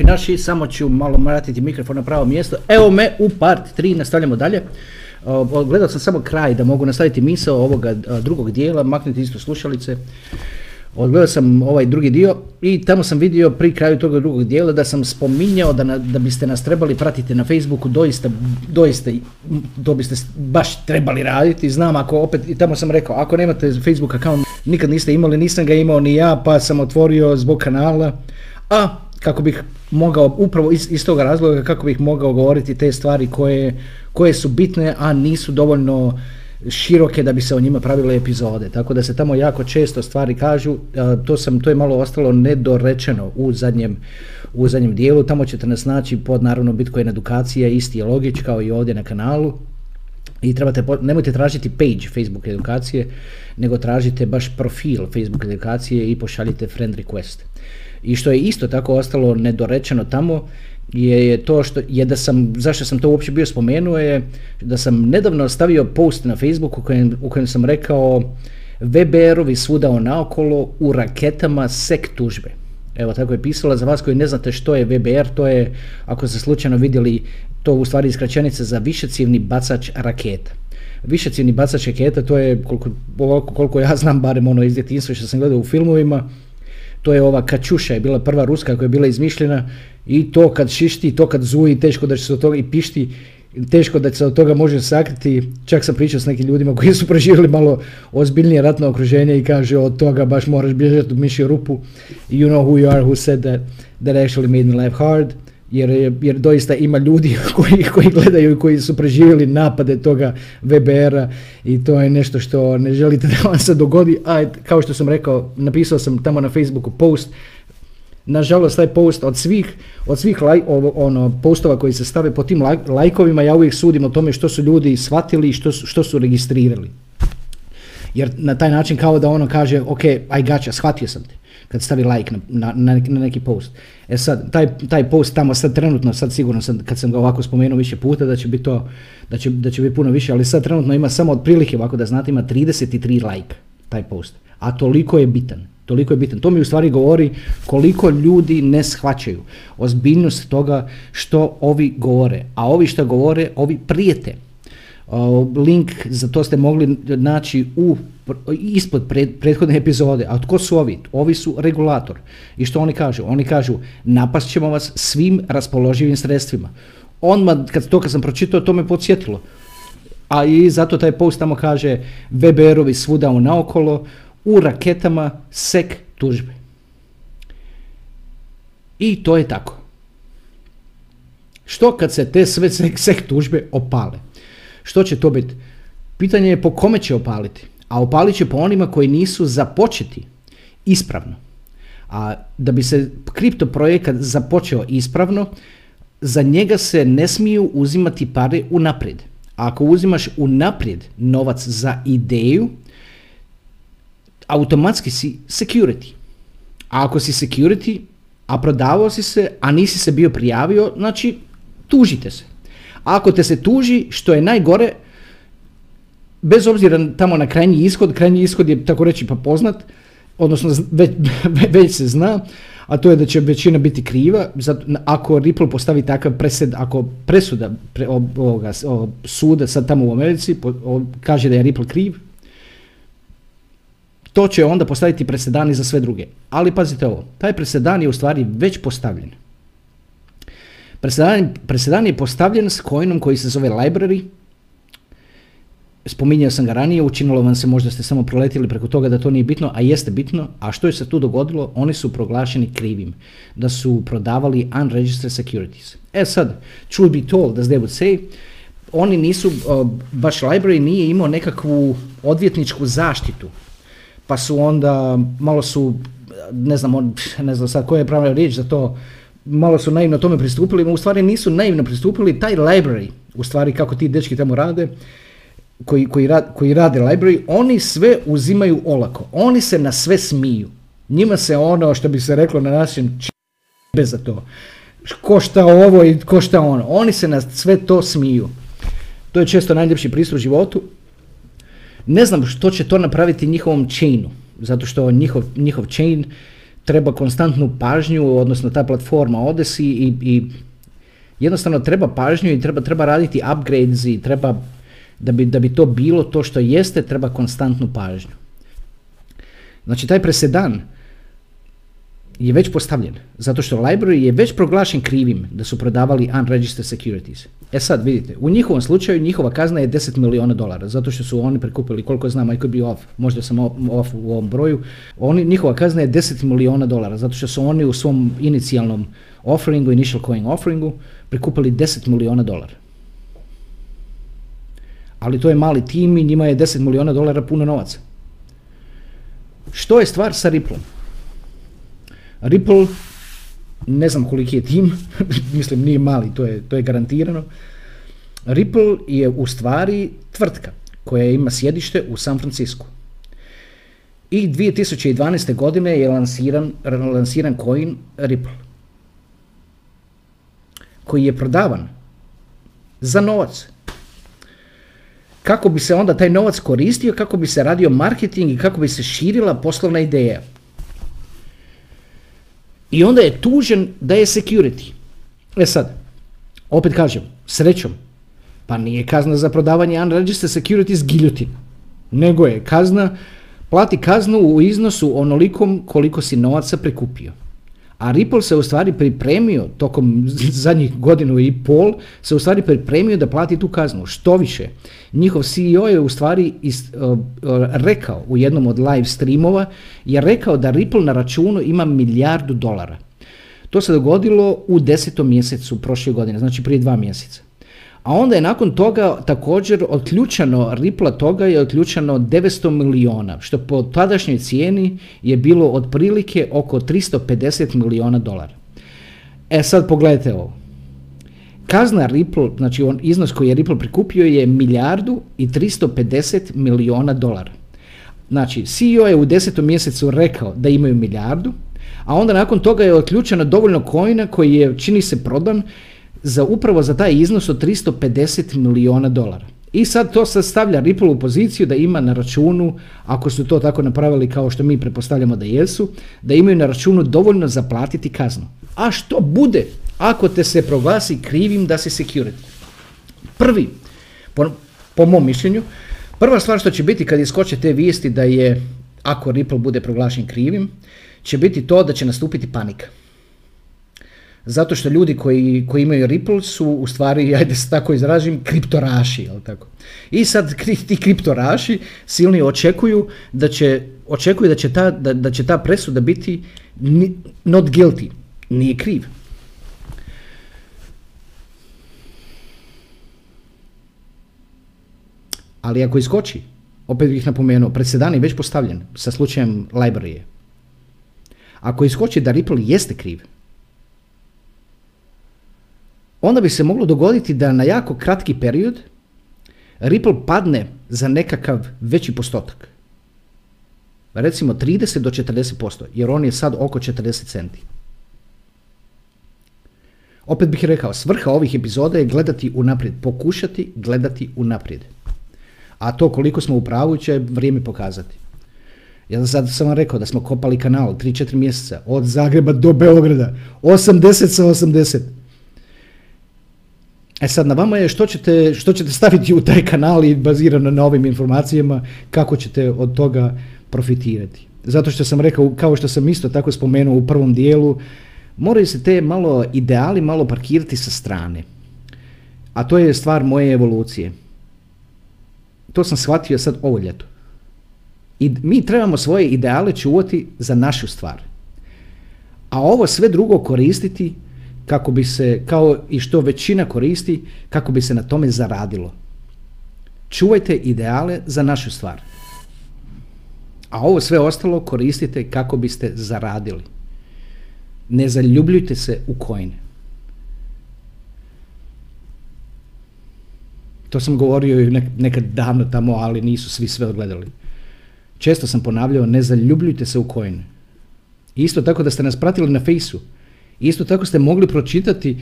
Lijepi naši, samo ću malo vratiti mikrofon na pravo mjesto. Evo me u part 3, nastavljamo dalje. Gledao sam samo kraj da mogu nastaviti misao ovoga drugog dijela, maknuti isto slušalice. Odgledao sam ovaj drugi dio i tamo sam vidio pri kraju toga drugog dijela da sam spominjao da, da biste nas trebali pratiti na Facebooku, doista, doista, to biste baš trebali raditi. Znam ako opet, i tamo sam rekao, ako nemate Facebook account, nikad niste imali, nisam ga imao ni ja, pa sam otvorio zbog kanala, a kako bih mogao, upravo iz, iz toga razloga, kako bih mogao govoriti te stvari koje, koje su bitne, a nisu dovoljno široke da bi se o njima pravile epizode. Tako da se tamo jako često stvari kažu, to, sam, to je malo ostalo nedorečeno u zadnjem, u zadnjem dijelu, tamo ćete nas naći pod naravno Bitcoin edukacija, isti je logič kao i ovdje na kanalu. I trebate, nemojte tražiti page Facebook edukacije, nego tražite baš profil Facebook edukacije i pošaljite friend request. I što je isto tako ostalo nedorečeno tamo, je, je to što je da sam, zašto sam to uopće bio spomenuo je da sam nedavno stavio post na Facebooku u kojem, u kojem sam rekao VBR-ovi svuda naokolo u raketama sek tužbe. Evo tako je pisala, za vas koji ne znate što je VBR, to je, ako ste slučajno vidjeli, to u stvari skraćenica za višecjevni bacač raketa. Višecjevni bacač raketa, to je, koliko, koliko ja znam, barem ono iz djetinjstva što sam gledao u filmovima, to je ova Kačuša, je bila prva ruska koja je bila izmišljena i to kad šišti, to kad zuji, teško da će se od toga i pišti, teško da se od toga može sakriti. Čak sam pričao s nekim ljudima koji su preživjeli malo ozbiljnije ratno okruženje i kaže od toga baš moraš bježati u mišju rupu. You know who you are who said that, that actually made me laugh hard. Jer, je- jer doista ima ljudi koji, koji gledaju i koji su preživjeli napade toga VBR-a i to je nešto što ne želite da vam se dogodi. A kao što sam rekao, napisao sam tamo na Facebooku post Nažalost, taj post od svih, od svih laj, ono, postova koji se stave po tim laj- lajkovima, ja uvijek sudim o tome što su ljudi shvatili i što što su registrirali. Jer na taj način kao da ono kaže, ok, I gotcha, shvatio sam te, kad stavi like na, na, na neki, post. E sad, taj, taj post tamo sad trenutno, sad sigurno sam, kad sam ga ovako spomenuo više puta, da će biti to, da će, da će biti puno više, ali sad trenutno ima samo otprilike, ovako da znate, ima 33 like, taj post. A toliko je bitan. Toliko je bitan. To mi u stvari govori koliko ljudi ne shvaćaju ozbiljnost toga što ovi govore. A ovi što govore, ovi prijete. Link za to ste mogli naći u ispod prethodne epizode. A tko su ovi? Ovi su regulator. I što oni kažu? Oni kažu napast ćemo vas svim raspoloživim sredstvima. Odmah, kad, to kad sam pročitao, to me podsjetilo. A i zato taj post tamo kaže VBR-ovi svuda u naokolo, u raketama sek tužbe. I to je tako. Što kad se te sve sek, sek tužbe opale? Što će to biti? Pitanje je po kome će opaliti. A opalit će po onima koji nisu započeti ispravno. A da bi se kripto projekat započeo ispravno, za njega se ne smiju uzimati pare unaprijed. A ako uzimaš unaprijed novac za ideju, automatski si security. A ako si security, a prodavao si se, a nisi se bio prijavio, znači tužite se. Ako te se tuži, što je najgore, bez obzira tamo na krajnji ishod, krajnji ishod je tako reći pa poznat, odnosno već, već se zna, a to je da će većina biti kriva, zato, ako Ripple postavi takav presed, ako presuda pre, ovoga, o- suda sad tamo u Americi po- o- kaže da je Ripple kriv, to će onda postaviti presedani za sve druge. Ali pazite ovo, taj presedan je u stvari već postavljen. Presedan, presedan je postavljen s coinom koji se zove library, spominjao sam ga ranije, učinilo vam se možda ste samo proletili preko toga da to nije bitno, a jeste bitno. A što je se tu dogodilo? Oni su proglašeni krivim, da su prodavali unregistered securities. E sad, truth be told, as they would say, oni nisu, baš library nije imao nekakvu odvjetničku zaštitu, pa su onda, malo su, ne znam, ne znam sad koja je prava riječ za to, malo su naivno tome pristupili, u stvari nisu naivno pristupili, taj library, u stvari kako ti dečki tamo rade, koji, koji, koji rade library, oni sve uzimaju olako, oni se na sve smiju. Njima se ono, što bi se reklo na našem bez za to. Košta ovo i košta ono. Oni se na sve to smiju. To je često najljepši pristup životu. Ne znam što će to napraviti njihovom chainu, zato što njihov, njihov chain treba konstantnu pažnju, odnosno ta platforma Odesi i, i jednostavno treba pažnju i treba, treba raditi upgrades i treba, da bi, da bi to bilo to što jeste, treba konstantnu pažnju. Znači taj presedan je već postavljen, zato što library je već proglašen krivim da su prodavali unregistered securities. E sad vidite, u njihovom slučaju njihova kazna je 10 milijuna dolara, zato što su oni prikupili, koliko znam, I could be off, možda sam off u ovom broju, oni, njihova kazna je 10 milijuna dolara, zato što su oni u svom inicijalnom offeringu, initial coin offeringu, prikupili 10 milijuna dolara. Ali to je mali tim i njima je 10 milijuna dolara puno novaca. Što je stvar sa Ripplom? Ripple, ne znam koliki je tim, mislim nije mali, to je, to je garantirano. Ripple je u stvari tvrtka koja ima sjedište u San Francisco. I 2012. godine je lansiran, lansiran coin Ripple koji je prodavan za novac. Kako bi se onda taj novac koristio, kako bi se radio marketing i kako bi se širila poslovna ideja. I onda je tužen da je security. E sad, opet kažem, srećom, pa nije kazna za prodavanje unregistered securities giljotina, nego je kazna, plati kaznu u iznosu onolikom koliko si novaca prikupio. A Ripple se u stvari pripremio tokom zadnjih godinu i pol, se u stvari pripremio da plati tu kaznu. Što više, njihov CEO je u stvari uh, uh, rekao u jednom od live streamova, je rekao da Ripple na računu ima milijardu dolara. To se dogodilo u desetom mjesecu prošle godine, znači prije dva mjeseca. A onda je nakon toga također otključano, Ripla toga je otključano 900 miliona, što po tadašnjoj cijeni je bilo otprilike oko 350 miliona dolara. E sad pogledajte ovo. Kazna Ripple, znači on iznos koji je Ripple prikupio je milijardu i 350 miliona dolara. Znači, CEO je u desetom mjesecu rekao da imaju milijardu, a onda nakon toga je otključeno dovoljno kojina koji je, čini se, prodan za upravo za taj iznos od 350 miliona dolara. I sad to se stavlja Ripple u poziciju da ima na računu, ako su to tako napravili kao što mi pretpostavljamo da jesu, da imaju na računu dovoljno zaplatiti kaznu. A što bude ako te se proglasi krivim da si security? Prvi, po, po mom mišljenju, prva stvar što će biti kad iskoče te vijesti da je, ako Ripple bude proglašen krivim, će biti to da će nastupiti panika zato što ljudi koji, koji imaju Ripple su u stvari, ajde se tako izražim, kriptoraši, jel tako? I sad ti kriptoraši silni očekuju da će, očekuju da će ta, da, da će ta presuda biti not guilty, nije kriv. Ali ako iskoči, opet bih napomenuo, presedan je već postavljen sa slučajem library Ako iskoči da Ripple jeste kriv, onda bi se moglo dogoditi da na jako kratki period Ripple padne za nekakav veći postotak. Recimo 30 do 40%, jer on je sad oko 40 centi. Opet bih rekao, svrha ovih epizoda je gledati unaprijed, pokušati gledati unaprijed. A to koliko smo u pravu će vrijeme pokazati. Ja sad sam vam rekao da smo kopali kanal 3-4 mjeseca, od Zagreba do Beograda, 80 sa 80. E sad, na vama je što ćete, što ćete staviti u taj kanal i bazirano na ovim informacijama, kako ćete od toga profitirati. Zato što sam rekao, kao što sam isto tako spomenuo u prvom dijelu, moraju se te malo ideali malo parkirati sa strane. A to je stvar moje evolucije. To sam shvatio sad ovo ljeto. I mi trebamo svoje ideale čuvati za našu stvar. A ovo sve drugo koristiti kako bi se, kao i što većina koristi, kako bi se na tome zaradilo. Čuvajte ideale za našu stvar. A ovo sve ostalo koristite kako biste zaradili. Ne zaljubljujte se u coin. To sam govorio i nekad davno tamo, ali nisu svi sve odgledali. Često sam ponavljao, ne zaljubljujte se u coin. Isto tako da ste nas pratili na fejsu. Isto tako ste mogli pročitati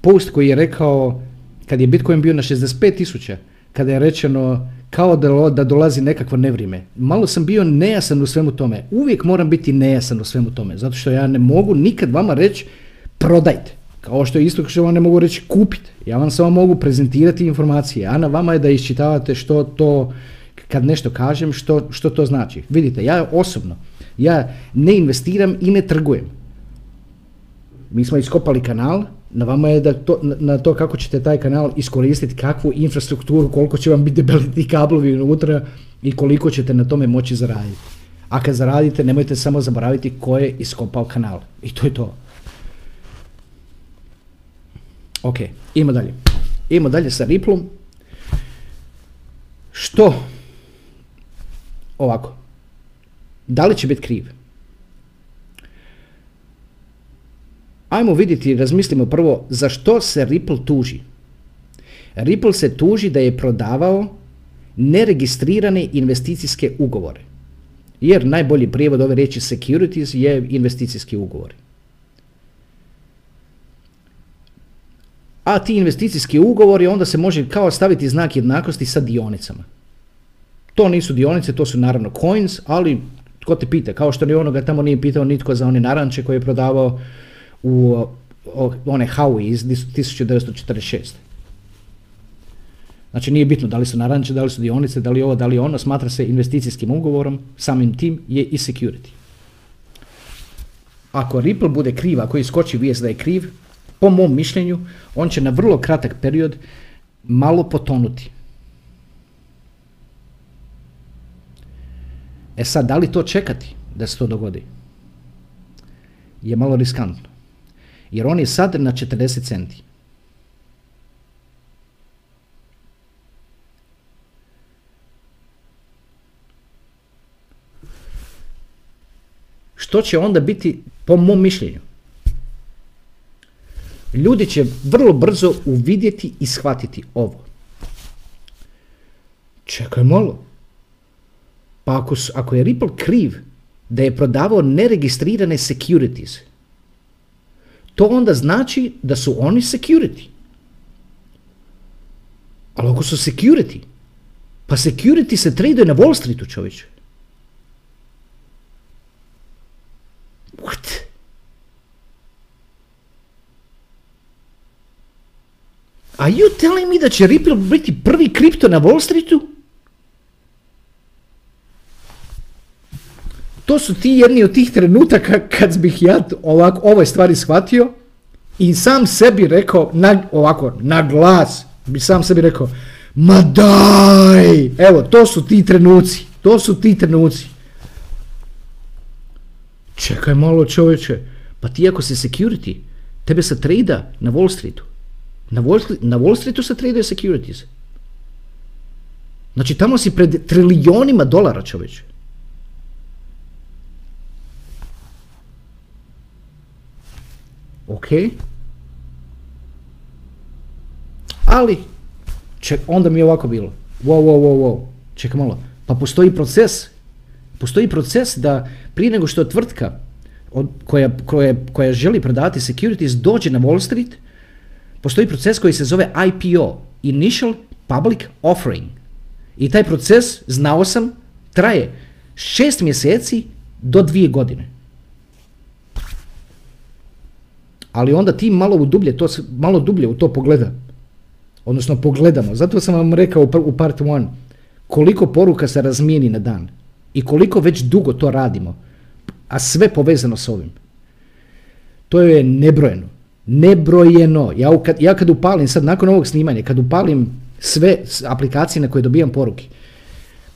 post koji je rekao, kad je Bitcoin bio na 65 tisuća, kada je rečeno kao da, da dolazi nekakvo nevrijeme. Malo sam bio nejasan u svemu tome. Uvijek moram biti nejasan u svemu tome, zato što ja ne mogu nikad vama reći prodajte. Kao što isto što vam ne mogu reći kupite. Ja vam samo mogu prezentirati informacije, a na vama je da iščitavate što to, kad nešto kažem, što, što to znači. Vidite, ja osobno, ja ne investiram i ne trgujem. Mi smo iskopali kanal, na vama je da to, na to kako ćete taj kanal iskoristiti, kakvu infrastrukturu, koliko će vam biti debeli ti kablovi unutra i koliko ćete na tome moći zaraditi. A kad zaradite, nemojte samo zaboraviti ko je iskopao kanal. I to je to. Ok, idemo dalje. Idemo dalje sa Ripplom. Što? Ovako. Da li će biti kriv? Ajmo vidjeti razmislimo prvo za što se Ripple tuži. Ripple se tuži da je prodavao neregistrirane investicijske ugovore. Jer najbolji prijevod ove riječi securities je investicijski ugovori. A ti investicijski ugovori onda se može kao staviti znak jednakosti sa dionicama. To nisu dionice, to su naravno coins, ali tko te pita, kao što ni onoga tamo nije pitao nitko za one naranče koje je prodavao u one Howie iz 1946. Znači nije bitno da li su naranče, da li su dionice, da li ovo, da li ono, smatra se investicijskim ugovorom, samim tim je i security. Ako Ripple bude kriv, ako iskoči vijest da je kriv, po mom mišljenju, on će na vrlo kratak period malo potonuti. E sad, da li to čekati da se to dogodi? Je malo riskantno. Jer on je sad na 40 centi. Što će onda biti, po mom mišljenju? Ljudi će vrlo brzo uvidjeti i shvatiti ovo. Čekaj malo. Pa ako, ako je Ripple kriv da je prodavao neregistrirane securities, to onda znači da su oni security. Ali ako su security, pa security se traduje na Wall Streetu, čovječe. What? Are you telling me da će Ripple biti prvi kripto na Wall Streetu? To su ti jedni od tih trenutaka kad bih ja ovako, ovoj stvari shvatio i sam sebi rekao, na, ovako, na glas, bi sam sebi rekao, ma daj, evo, to su ti trenuci, to su ti trenuci. Čekaj malo čovječe, pa ti ako si security, tebe se trada na Wall Streetu. Na Wall, na Wall Streetu se traduje securities. Znači tamo si pred trilionima dolara čovječe. Ok, ali ček, onda mi je ovako bilo, wow, wow, wow, wow, čekaj malo, pa postoji proces, postoji proces da prije nego što tvrtka koja, koja, koja želi prodavati securities dođe na Wall Street, postoji proces koji se zove IPO, Initial Public Offering. I taj proces, znao sam, traje šest mjeseci do dvije godine. Ali onda ti malo u dublje, to, malo dublje u to pogleda. Odnosno pogledamo. Zato sam vam rekao u part 1 koliko poruka se razmijeni na dan i koliko već dugo to radimo, a sve povezano s ovim. To je nebrojeno. Nebrojeno. Ja, kad, ja kad upalim, sad nakon ovog snimanja, kad upalim sve aplikacije na koje dobijam poruke,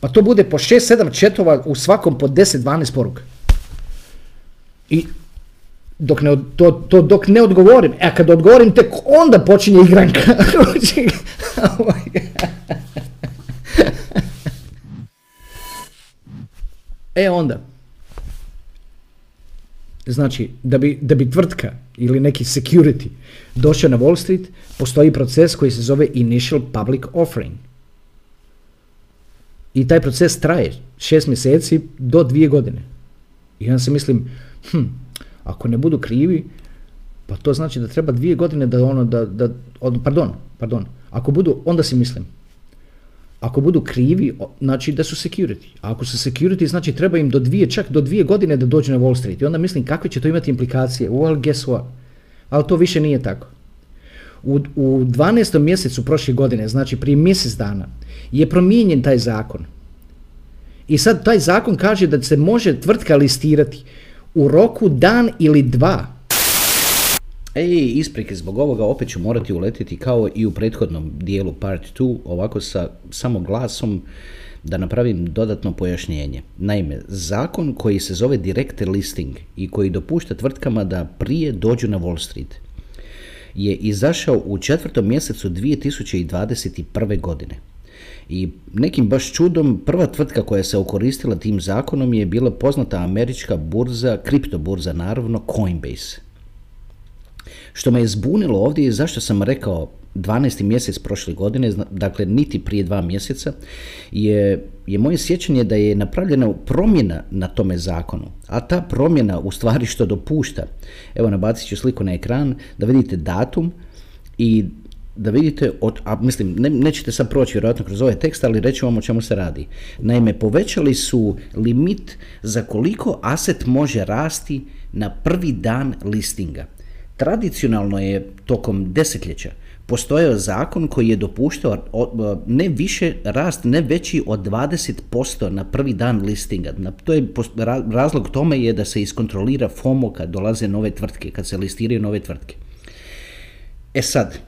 pa to bude po 6-7 četova u svakom po 10-12 poruka. I dok ne, to, to dok ne odgovorim. E, kad odgovorim, tek onda počinje igranka. e onda, znači, da bi, da bi tvrtka ili neki security došao na Wall Street, postoji proces koji se zove Initial Public Offering. I taj proces traje šest mjeseci do dvije godine. I ja se mislim, hm, ako ne budu krivi, pa to znači da treba dvije godine da ono, da, da pardon, pardon, ako budu, onda si mislim, ako budu krivi, znači da su security. A ako su security, znači treba im do dvije, čak do dvije godine da dođu na Wall Street. I onda mislim kakve će to imati implikacije. Well, guess what? Ali to više nije tako. U, u 12. mjesecu prošle godine, znači prije mjesec dana, je promijenjen taj zakon. I sad taj zakon kaže da se može tvrtka listirati u roku dan ili dva. Ej, isprike zbog ovoga opet ću morati uletiti kao i u prethodnom dijelu part 2, ovako sa samo glasom da napravim dodatno pojašnjenje. Naime, zakon koji se zove direct listing i koji dopušta tvrtkama da prije dođu na Wall Street je izašao u četvrtom mjesecu 2021. godine. I nekim baš čudom prva tvrtka koja se okoristila tim zakonom je bila poznata američka burza, kriptoburza naravno, Coinbase. Što me je zbunilo ovdje je zašto sam rekao 12. mjesec prošle godine, dakle niti prije dva mjeseca, je, je moje sjećanje da je napravljena promjena na tome zakonu. A ta promjena u stvari što dopušta, evo nabacit ću sliku na ekran, da vidite datum i da vidite, od, a mislim, ne, nećete sad proći vjerojatno kroz ovaj tekst, ali reći vam o čemu se radi. Naime, povećali su limit za koliko aset može rasti na prvi dan listinga. Tradicionalno je tokom desetljeća postojao zakon koji je dopuštao ne više rast, ne veći od 20% na prvi dan listinga. To je, razlog tome je da se iskontrolira FOMO kad dolaze nove tvrtke, kad se listiraju nove tvrtke. E sad,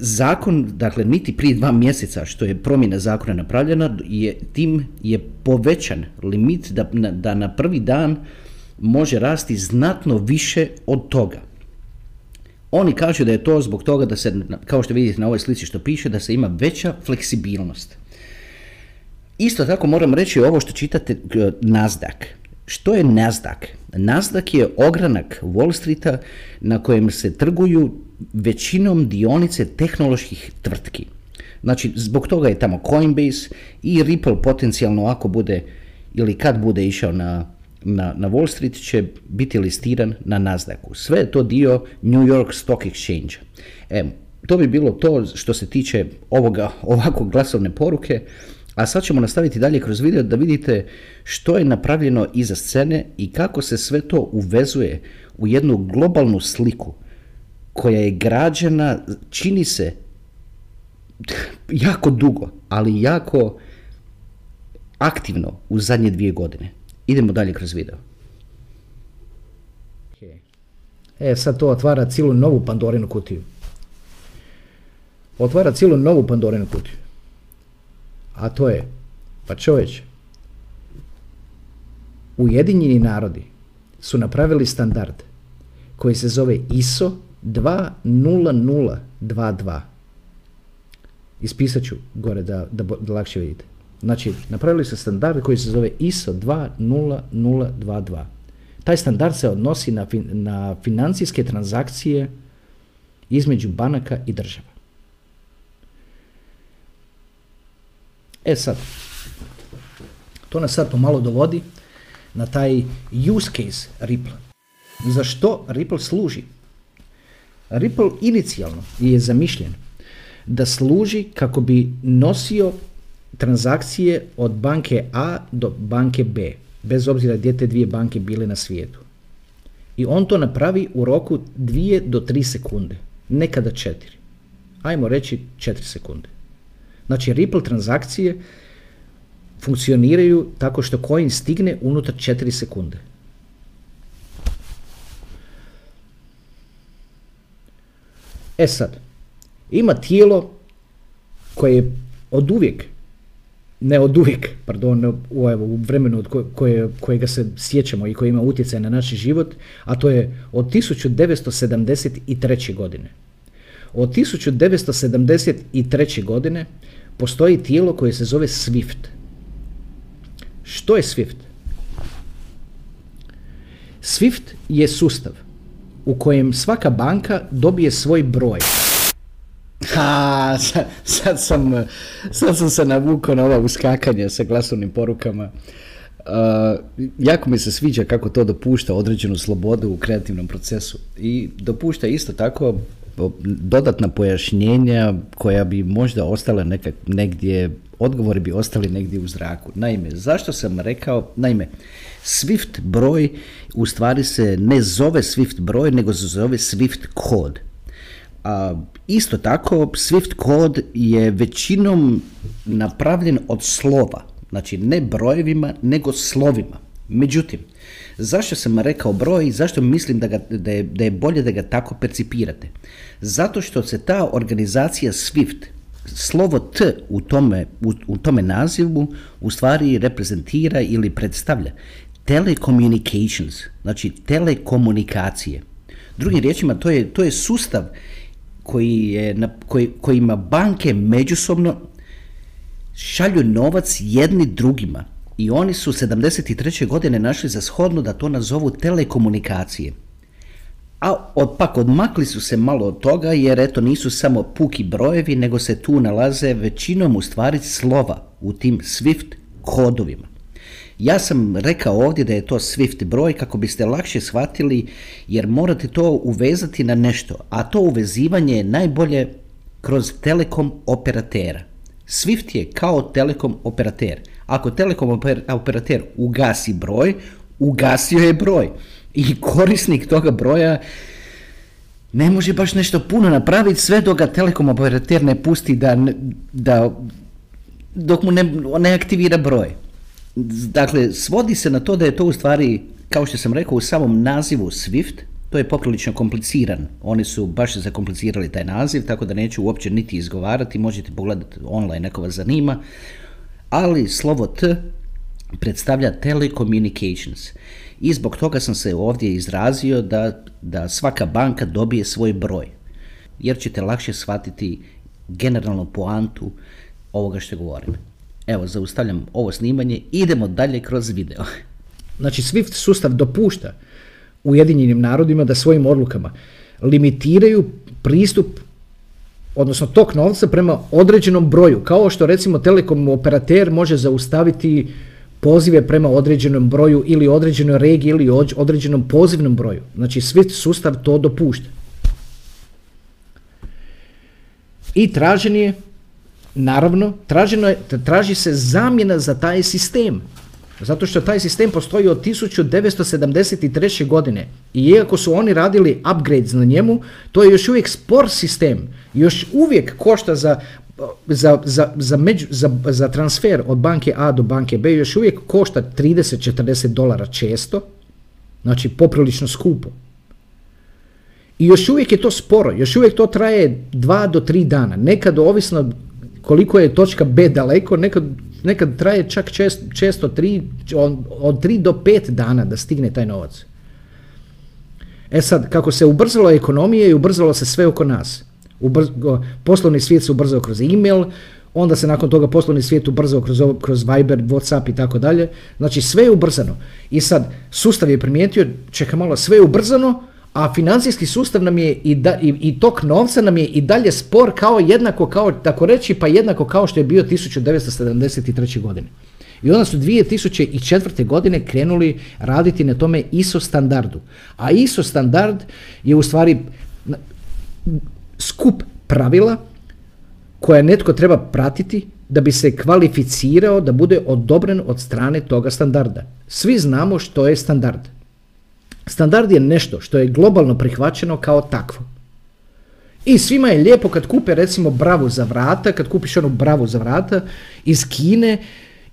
zakon, dakle niti prije dva mjeseca što je promjena zakona napravljena, je, tim je povećan limit da, da na prvi dan može rasti znatno više od toga. Oni kažu da je to zbog toga da se, kao što vidite na ovoj slici što piše, da se ima veća fleksibilnost. Isto tako moram reći ovo što čitate Nasdaq. Što je Nasdaq? Nasdaq je ogranak Wall Streeta na kojem se trguju većinom dionice tehnoloških tvrtki. Znači, zbog toga je tamo Coinbase i Ripple potencijalno ako bude ili kad bude išao na, na, na Wall Street će biti listiran na Nasdaqu. Sve je to dio New York Stock Exchange. E, to bi bilo to što se tiče ovoga ovako glasovne poruke. A sad ćemo nastaviti dalje kroz video da vidite što je napravljeno iza scene i kako se sve to uvezuje u jednu globalnu sliku koja je građena, čini se, jako dugo, ali jako aktivno u zadnje dvije godine. Idemo dalje kroz video. E, sad to otvara cijelu novu Pandorinu kutiju. Otvara cijelu novu Pandorinu kutiju. A to je, pa čovječ, Ujedinjeni narodi su napravili standard koji se zove ISO 20022. Ispisat ću gore da, da, da lakše vidite. Znači, napravili su standard koji se zove ISO 20022. Taj standard se odnosi na, na financijske transakcije između banaka i država. E sad, to nas sad pomalo dovodi na taj use case Ripple. Za što Ripple služi? Ripple inicijalno je zamišljen da služi kako bi nosio transakcije od banke A do banke B, bez obzira gdje te dvije banke bile na svijetu. I on to napravi u roku dvije do tri sekunde, nekada četiri. Ajmo reći četiri sekunde. Znači Ripple transakcije funkcioniraju tako što coin stigne unutar 4 sekunde. E sad, ima tijelo koje je od uvijek ne od uvijek, pardon, u, evo, u vremenu od koje, kojega se sjećamo i koji ima utjecaj na naš život, a to je od 1973. godine. Od 1973. godine postoji tijelo koje se zove SWIFT. Što je SWIFT? SWIFT je sustav u kojem svaka banka dobije svoj broj. Ha, sad, sam, sad sam se navukao na ova uskakanja sa glasovnim porukama. Uh, jako mi se sviđa kako to dopušta određenu slobodu u kreativnom procesu i dopušta isto tako dodatna pojašnjenja koja bi možda ostala nekak, negdje, odgovori bi ostali negdje u zraku. Naime, zašto sam rekao, naime, Swift broj u stvari se ne zove Swift broj, nego se zove Swift kod. A, isto tako, Swift kod je većinom napravljen od slova, znači ne brojevima, nego slovima. Međutim, zašto sam rekao broj i zašto mislim da, ga, da, je, da je bolje da ga tako percipirate? Zato što se ta organizacija SWIFT, slovo T u tome, u, u tome nazivu u stvari reprezentira ili predstavlja telecommunications, znači telekomunikacije. Drugim riječima, to je, to je sustav koji je, na, koji, kojima banke međusobno šalju novac jedni drugima. I oni su 73. godine našli za shodno da to nazovu telekomunikacije. A od, pak odmakli su se malo od toga jer eto nisu samo puki brojevi nego se tu nalaze većinom u stvari slova u tim SWIFT kodovima. Ja sam rekao ovdje da je to Swift broj kako biste lakše shvatili jer morate to uvezati na nešto, a to uvezivanje je najbolje kroz telekom operatera. Swift je kao telekom operater. Ako telekom operater ugasi broj, ugasio je broj. I korisnik toga broja ne može baš nešto puno napraviti sve dok ga telekom operater ne pusti da, da dok mu ne, ne aktivira broj. Dakle, svodi se na to da je to u stvari, kao što sam rekao, u samom nazivu SWIFT, to je poprilično kompliciran. Oni su baš zakomplicirali taj naziv, tako da neću uopće niti izgovarati, možete pogledati online, neko vas zanima. Ali slovo T predstavlja telecommunications. I zbog toga sam se ovdje izrazio da, da svaka banka dobije svoj broj. Jer ćete lakše shvatiti generalnu poantu ovoga što govorim. Evo, zaustavljam ovo snimanje, idemo dalje kroz video. Znači, SWIFT sustav dopušta Ujedinjenim narodima da svojim odlukama limitiraju pristup odnosno tok novca prema određenom broju, kao što recimo telekom operater može zaustaviti pozive prema određenom broju ili određenoj regiji ili određenom pozivnom broju. Znači SWIFT sustav to dopušta. I tražen je Naravno, traženo je, traži se zamjena za taj sistem. Zato što taj sistem postoji od 1973. godine. I iako su oni radili upgrades na njemu, to je još uvijek spor sistem. Još uvijek košta za, za, za, za, za, za transfer od banke A do banke B, još uvijek košta 30-40 dolara često. Znači poprilično skupo. I još uvijek je to sporo, još uvijek to traje 2 do 3 dana. Nekad ovisno koliko je točka B daleko, nekad, nekad traje čak čest, često tri, od 3 do 5 dana da stigne taj novac. E sad, kako se ubrzalo ekonomije i ubrzalo se sve oko nas. Poslovni svijet se ubrzao kroz e-mail, onda se nakon toga poslovni svijet ubrzao kroz, kroz Viber, Whatsapp i tako dalje. Znači sve je ubrzano. I sad, sustav je primijetio, čeka malo, sve je ubrzano, a financijski sustav nam je i, da, i, i tok novca nam je i dalje spor kao jednako kao, tako reći, pa jednako kao što je bio 1973. godine. I onda su 2004. godine krenuli raditi na tome ISO standardu. A ISO standard je u stvari skup pravila koje netko treba pratiti da bi se kvalificirao da bude odobren od strane toga standarda. Svi znamo što je standard. Standard je nešto što je globalno prihvaćeno kao takvo. I svima je lijepo kad kupe recimo bravu za vrata, kad kupiš onu bravu za vrata iz Kine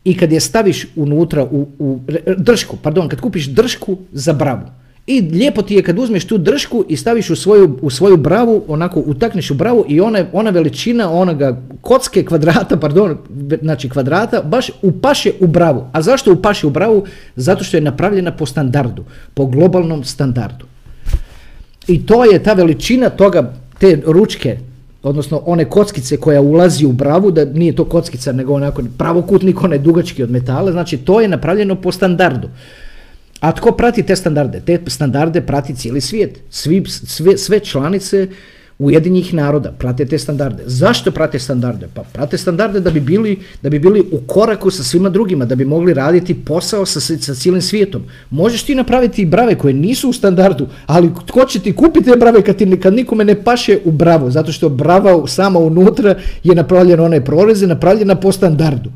i kad je staviš unutra u, u dršku, pardon, kad kupiš dršku za bravu I lijepo ti je kad uzmeš tu dršku i staviš u svoju, u svoju bravu, onako utakneš u bravu i ona, ona veličina onoga kocke kvadrata, pardon, znači kvadrata, baš upaše u bravu. A zašto upaše u bravu? Zato što je napravljena po standardu, po globalnom standardu. I to je ta veličina toga, te ručke, odnosno one kockice koja ulazi u bravu, da nije to kockica nego onako pravokutnik, onaj dugački od metala, znači to je napravljeno po standardu. A tko prati te standarde? Te standarde prati cijeli svijet. Svi, sve, sve članice Ujedinjenih naroda prate te standarde. Zašto prate standarde? Pa prate standarde da bi bili, da bi bili u koraku sa svima drugima, da bi mogli raditi posao sa, sa cijelim svijetom. Možeš ti napraviti i brave koje nisu u standardu, ali tko će ti kupiti te brave kad, ti, kad nikome ne paše u bravo? Zato što brava sama unutra je napravljena one proreze, napravljena po standardu.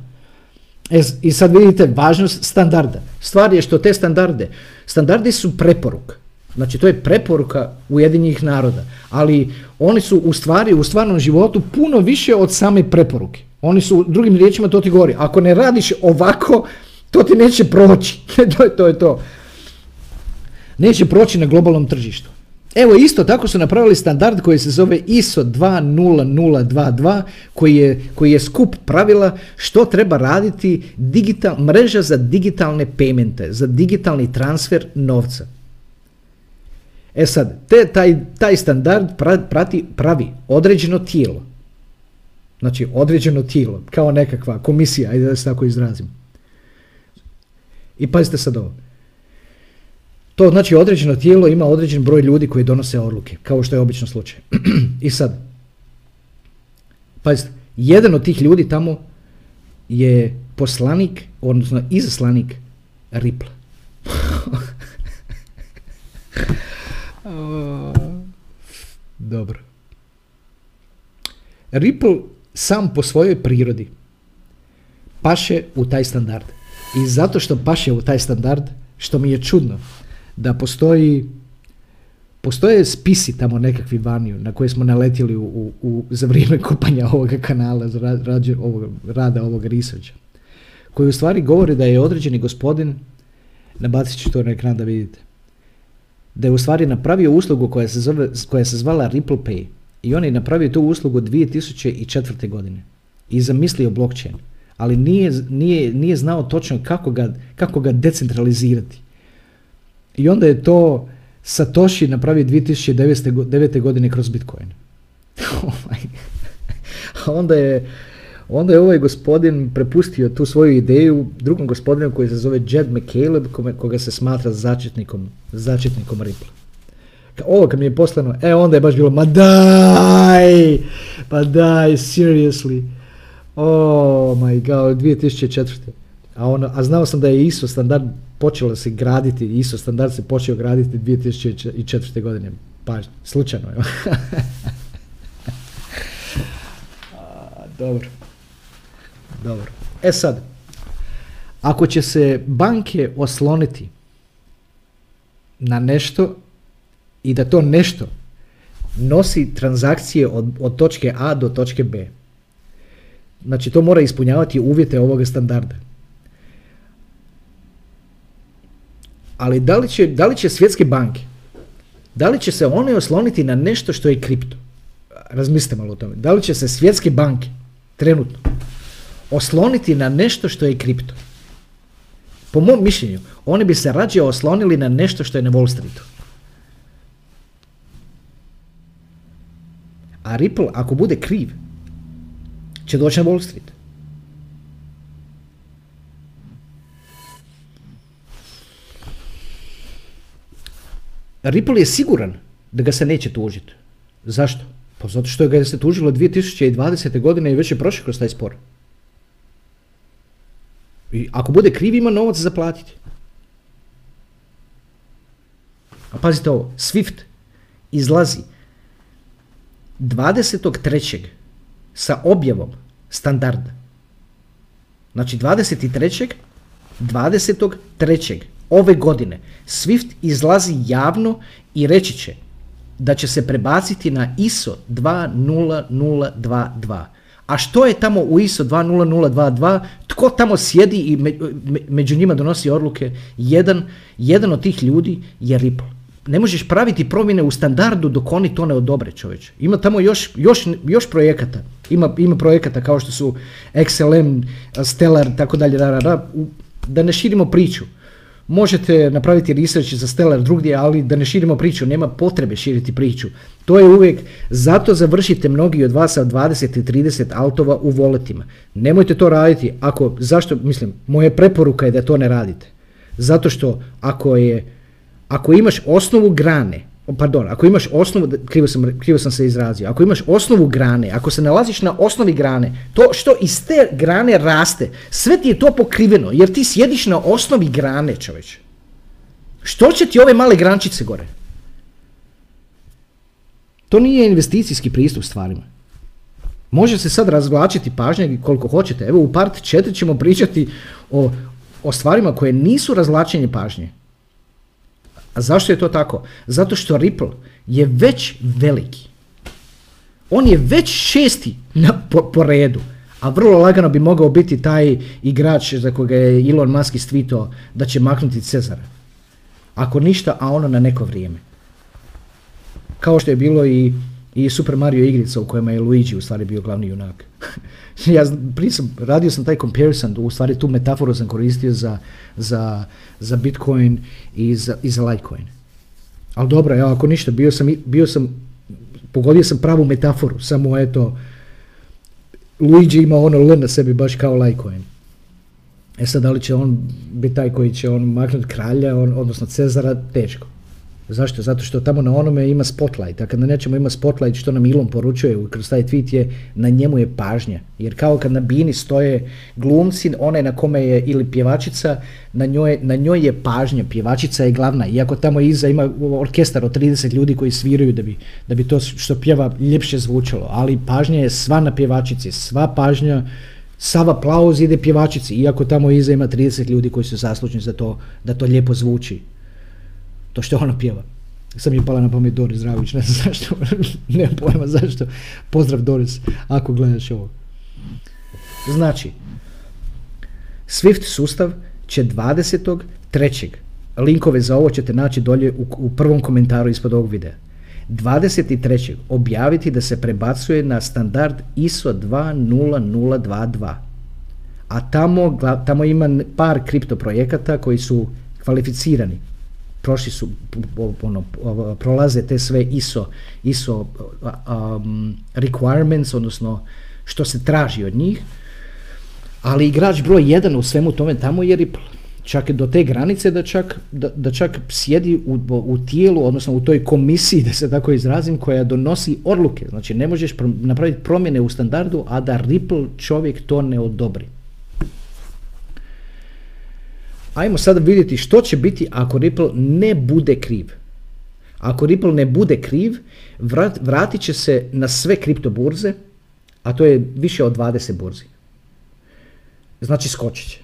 E, I sad vidite važnost standarda. Stvar je što te standarde, standardi su preporuk. Znači to je preporuka Ujedinjenih naroda, ali oni su u stvari u stvarnom životu puno više od same preporuke. Oni su, drugim riječima to ti govori, ako ne radiš ovako, to ti neće proći. to, je, to je to. Neće proći na globalnom tržištu. Evo isto tako su napravili standard koji se zove ISO 20022 koji je, koji je skup pravila što treba raditi digital, mreža za digitalne paymente, za digitalni transfer novca. E sad, te, taj, taj standard prati, pravi određeno tijelo. Znači određeno tijelo, kao nekakva komisija, ajde da se tako izrazim. I pazite sad ovo. To znači određeno tijelo ima određen broj ljudi koji donose odluke, kao što je obično slučaj. I sad, pazite, jedan od tih ljudi tamo je poslanik, odnosno izaslanik Ripple. Dobro. Ripple sam po svojoj prirodi paše u taj standard. I zato što paše u taj standard, što mi je čudno, da postoji postoje spisi tamo nekakvi vaniju na koje smo naletjeli u, u, za vrijeme kopanja ovoga kanala, za ovoga, rada ovoga researcha, koji u stvari govori da je određeni gospodin, nabacit ću to na ekran da vidite, da je u stvari napravio uslugu koja se, zove, koja se zvala Ripple Pay i on je napravio tu uslugu 2004. godine i zamislio blockchain, ali nije, nije, nije znao točno kako ga, kako ga decentralizirati. I onda je to Satoshi napravio 2009. godine kroz Bitcoin. A onda je, onda je ovaj gospodin prepustio tu svoju ideju drugom gospodinu koji se zove Jed McCaleb, koga se smatra začetnikom, začetnikom Ripple. Ovo kad mi je poslano, e onda je baš bilo, ma daj, pa daj, seriously. Oh my god, 2004. A, ono, a znao sam da je ISO standard počelo se graditi, ISO standard se počeo graditi 2004. godine. Pa, slučajno je. dobro. Dobro. E sad, ako će se banke osloniti na nešto i da to nešto nosi transakcije od, od točke A do točke B, znači to mora ispunjavati uvjete ovoga standarda. Ali da li, će, da li će svjetske banke, da li će se one osloniti na nešto što je kripto? Razmislite malo o tome. Da li će se svjetske banke trenutno osloniti na nešto što je kripto? Po mom mišljenju, one bi se rađe oslonili na nešto što je na Wall Streetu. A Ripple, ako bude kriv, će doći na Wall Street. Ripple je siguran da ga se neće tužiti. Zašto? Pa zato što ga se tužilo 2020. godine i već je prošao kroz taj spor. I ako bude kriv ima novac za platiti. A pazite ovo, Swift izlazi 23. sa objavom standarda. Znači 23. 23 ove godine Swift izlazi javno i reći će da će se prebaciti na ISO 20022. A što je tamo u ISO 20022? Tko tamo sjedi i među njima donosi odluke? Jedan, jedan od tih ljudi je Ripple. ne možeš praviti promjene u standardu dok oni to ne odobre čovječe. Ima tamo još, još, još projekata. Ima, ima projekata kao što su XLM, Stellar, tako dalje, da ne širimo priču. Možete napraviti research za Stellar drugdje, ali da ne širimo priču, nema potrebe širiti priču. To je uvijek, zato završite mnogi od vas sa 20 i 30 altova u voletima. Nemojte to raditi, ako, zašto, mislim, moja preporuka je da to ne radite. Zato što ako je, ako imaš osnovu grane, pardon, ako imaš osnovu, krivo sam, krivo sam se izrazio, ako imaš osnovu grane, ako se nalaziš na osnovi grane, to što iz te grane raste, sve ti je to pokriveno, jer ti sjediš na osnovi grane, čovječe. Što će ti ove male grančice gore? To nije investicijski pristup stvarima. Može se sad razvlačiti pažnja koliko hoćete. Evo u part 4 ćemo pričati o, o stvarima koje nisu razvlačenje pažnje. A zašto je to tako? Zato što Ripple je već veliki. On je već šesti na, po, redu, a vrlo lagano bi mogao biti taj igrač za koga je Elon Musk istvito da će maknuti Cezara. Ako ništa, a ono na neko vrijeme. Kao što je bilo i, i Super Mario igrica u kojima je Luigi u stvari bio glavni junak. ja prije sam, radio sam taj comparison, u stvari tu metaforu sam koristio za, za, za Bitcoin i za, i za Litecoin. Ali dobro, ja, ako ništa, bio sam, bio sam, pogodio sam pravu metaforu, samo eto, Luigi ima ono L na sebi baš kao Litecoin. E sad, da li će on biti taj koji će on maknuti kralja, on, odnosno Cezara, teško. Zašto? Zato što tamo na onome ima spotlight, a kad na nečemu ima spotlight, što nam Ilon poručuje kroz taj tweet je, na njemu je pažnja. Jer kao kad na bini stoje glumci, onaj na kome je ili pjevačica, na njoj, na njoj je pažnja, pjevačica je glavna. Iako tamo iza ima orkestar od 30 ljudi koji sviraju da bi, da bi to što pjeva ljepše zvučalo, ali pažnja je sva na pjevačici, sva pažnja sav aplauz ide pjevačici, iako tamo iza ima 30 ljudi koji su zaslužni za to da to lijepo zvuči to što ona pjeva. Sam je pala na pamet Doris Zdravić, ne znam zašto, ne pojma zašto. Pozdrav Doris, ako gledaš ovo. Znači, Swift sustav će 23. Linkove za ovo ćete naći dolje u, u prvom komentaru ispod ovog videa. 23. objaviti da se prebacuje na standard ISO 20022. A tamo, tamo ima par kripto projekata koji su kvalificirani prošli su, ono, prolaze te sve ISO, ISO um, requirements, odnosno što se traži od njih, ali igrač broj jedan u svemu tome tamo je Ripple. Čak do te granice da čak, da, da čak sjedi u, u tijelu, odnosno u toj komisiji, da se tako izrazim, koja donosi odluke. Znači ne možeš napraviti promjene u standardu, a da Ripple čovjek to ne odobri. Ajmo sada vidjeti što će biti ako Ripple ne bude kriv. Ako Ripple ne bude kriv, vrat, vratit će se na sve kripto burze, a to je više od 20 burzi. Znači skočit će.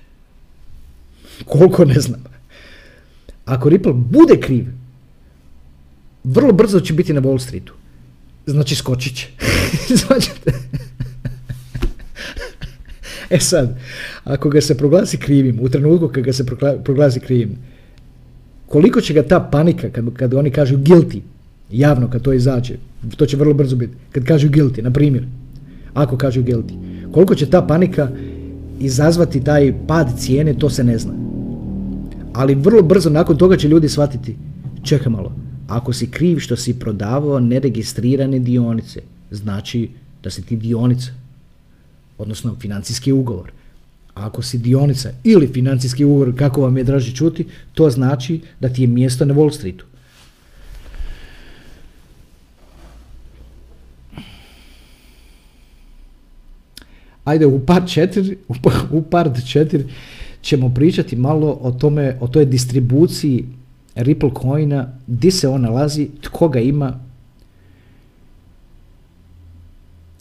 Koliko ne znam. Ako Ripple bude kriv, vrlo brzo će biti na Wall Streetu. Znači skočit će. E sad, ako ga se proglasi krivim, u trenutku kad ga se proglasi krivim, koliko će ga ta panika, kad, kad oni kažu guilty, javno kad to izađe, to će vrlo brzo biti, kad kažu guilty, na primjer, ako kažu guilty, koliko će ta panika izazvati taj pad cijene, to se ne zna. Ali vrlo brzo nakon toga će ljudi shvatiti, čekaj malo, ako si kriv što si prodavao neregistrirane dionice, znači da se ti dionice odnosno financijski ugovor. Ako si dionica ili financijski ugovor, kako vam je draži čuti, to znači da ti je mjesto na Wall Streetu. Ajde, u part 4, u part 4 ćemo pričati malo o tome, o toj distribuciji Ripple coina, di se on nalazi, tko ga ima,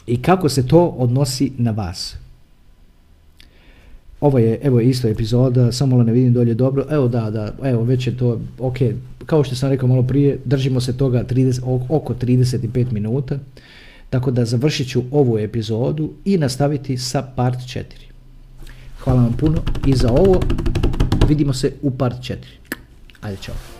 i kako se to odnosi na vas. Ovo je, evo je isto epizoda, samo ne vidim dolje dobro, evo da, da, evo već je to, ok, kao što sam rekao malo prije, držimo se toga 30, oko 35 minuta, tako da završit ću ovu epizodu i nastaviti sa part 4. Hvala vam puno i za ovo, vidimo se u part 4. Ajde, čao.